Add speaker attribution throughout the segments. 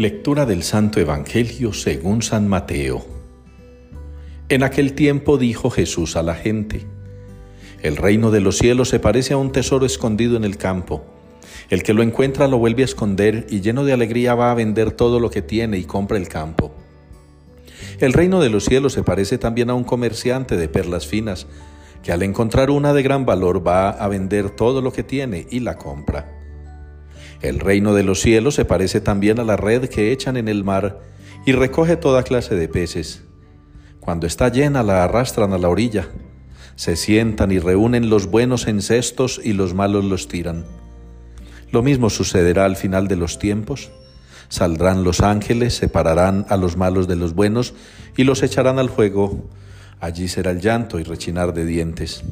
Speaker 1: Lectura del Santo Evangelio según San Mateo. En aquel tiempo dijo Jesús a la gente, El reino de los cielos se parece a un tesoro escondido en el campo. El que lo encuentra lo vuelve a esconder y lleno de alegría va a vender todo lo que tiene y compra el campo. El reino de los cielos se parece también a un comerciante de perlas finas, que al encontrar una de gran valor va a vender todo lo que tiene y la compra. El reino de los cielos se parece también a la red que echan en el mar y recoge toda clase de peces. Cuando está llena la arrastran a la orilla. Se sientan y reúnen los buenos en cestos y los malos los tiran. Lo mismo sucederá al final de los tiempos. Saldrán los ángeles, separarán a los malos de los buenos y los echarán al fuego. Allí será el llanto y rechinar de dientes.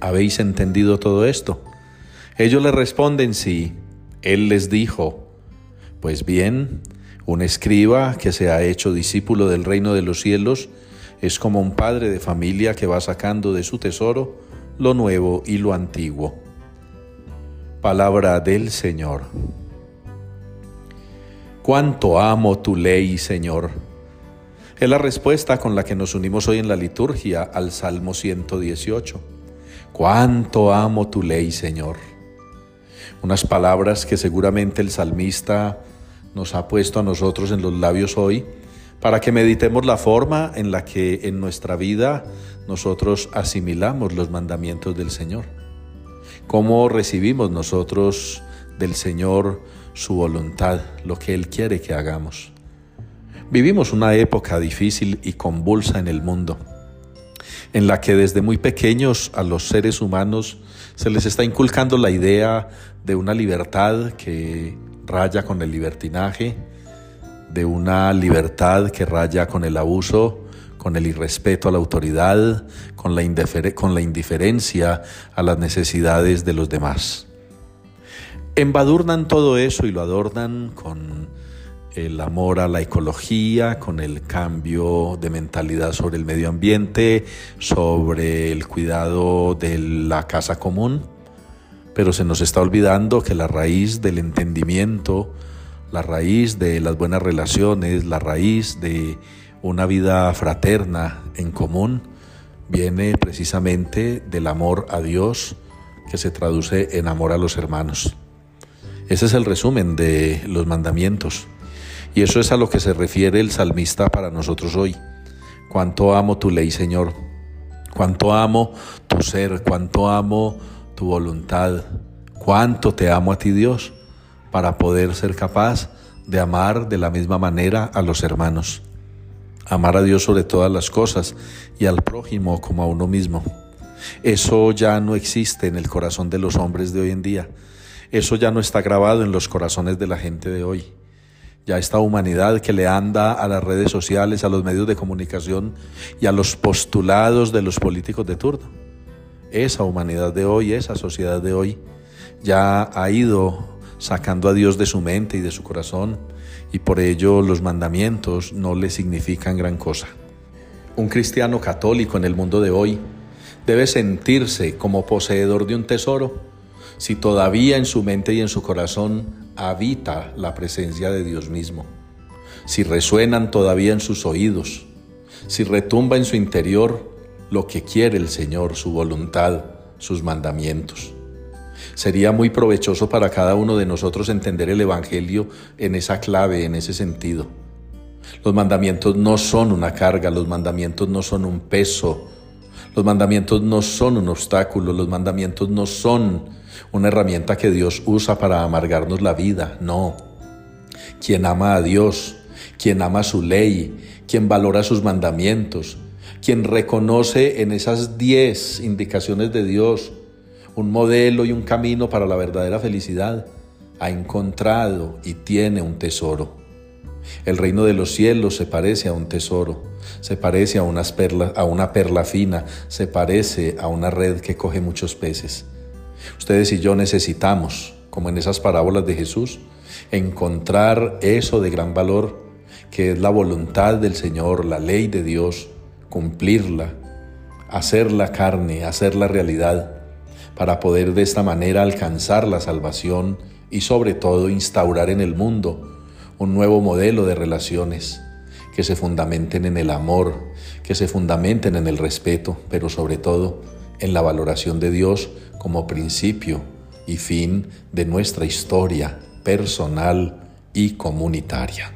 Speaker 1: ¿Habéis entendido todo esto? Ellos le responden sí. Él les dijo, Pues bien, un escriba que se ha hecho discípulo del reino de los cielos es como un padre de familia que va sacando de su tesoro lo nuevo y lo antiguo. Palabra del Señor. Cuánto amo tu ley, Señor. Es la respuesta con la que nos unimos hoy en la liturgia al Salmo 118. Cuánto amo tu ley, Señor unas palabras que seguramente el salmista nos ha puesto a nosotros en los labios hoy, para que meditemos la forma en la que en nuestra vida nosotros asimilamos los mandamientos del Señor. Cómo recibimos nosotros del Señor su voluntad, lo que Él quiere que hagamos. Vivimos una época difícil y convulsa en el mundo, en la que desde muy pequeños a los seres humanos se les está inculcando la idea de una libertad que raya con el libertinaje, de una libertad que raya con el abuso, con el irrespeto a la autoridad, con la, indiferencia a las necesidades de los demás. Embadurnan todo eso y lo adornan con el amor a la ecología, con el cambio de mentalidad sobre el medio ambiente, sobre el cuidado de la casa común pero se nos está olvidando que la raíz del entendimiento, la raíz de las buenas relaciones, la raíz de una vida fraterna en común, viene precisamente del amor a Dios que se traduce en amor a los hermanos. Ese es el resumen de los mandamientos. Y eso es a lo que se refiere el salmista para nosotros hoy. Cuánto amo tu ley, Señor. Cuánto amo tu ser. Cuánto amo tu voluntad. Cuánto te amo a ti Dios para poder ser capaz de amar de la misma manera a los hermanos. Amar a Dios sobre todas las cosas y al prójimo como a uno mismo. Eso ya no existe en el corazón de los hombres de hoy en día. Eso ya no está grabado en los corazones de la gente de hoy. Ya esta humanidad que le anda a las redes sociales, a los medios de comunicación y a los postulados de los políticos de turno esa humanidad de hoy, esa sociedad de hoy, ya ha ido sacando a Dios de su mente y de su corazón y por ello los mandamientos no le significan gran cosa. Un cristiano católico en el mundo de hoy debe sentirse como poseedor de un tesoro si todavía en su mente y en su corazón habita la presencia de Dios mismo, si resuenan todavía en sus oídos, si retumba en su interior lo que quiere el Señor, su voluntad, sus mandamientos. Sería muy provechoso para cada uno de nosotros entender el Evangelio en esa clave, en ese sentido. Los mandamientos no son una carga, los mandamientos no son un peso, los mandamientos no son un obstáculo, los mandamientos no son una herramienta que Dios usa para amargarnos la vida, no. Quien ama a Dios, quien ama su ley, quien valora sus mandamientos, quien reconoce en esas diez indicaciones de Dios un modelo y un camino para la verdadera felicidad, ha encontrado y tiene un tesoro. El reino de los cielos se parece a un tesoro, se parece a, unas a una perla fina, se parece a una red que coge muchos peces. Ustedes y yo necesitamos, como en esas parábolas de Jesús, encontrar eso de gran valor, que es la voluntad del Señor, la ley de Dios, cumplirla, hacerla carne, hacerla realidad, para poder de esta manera alcanzar la salvación y sobre todo instaurar en el mundo un nuevo modelo de relaciones que se fundamenten en el amor, que se fundamenten en el respeto, pero sobre todo en la valoración de Dios como principio y fin de nuestra historia personal y comunitaria.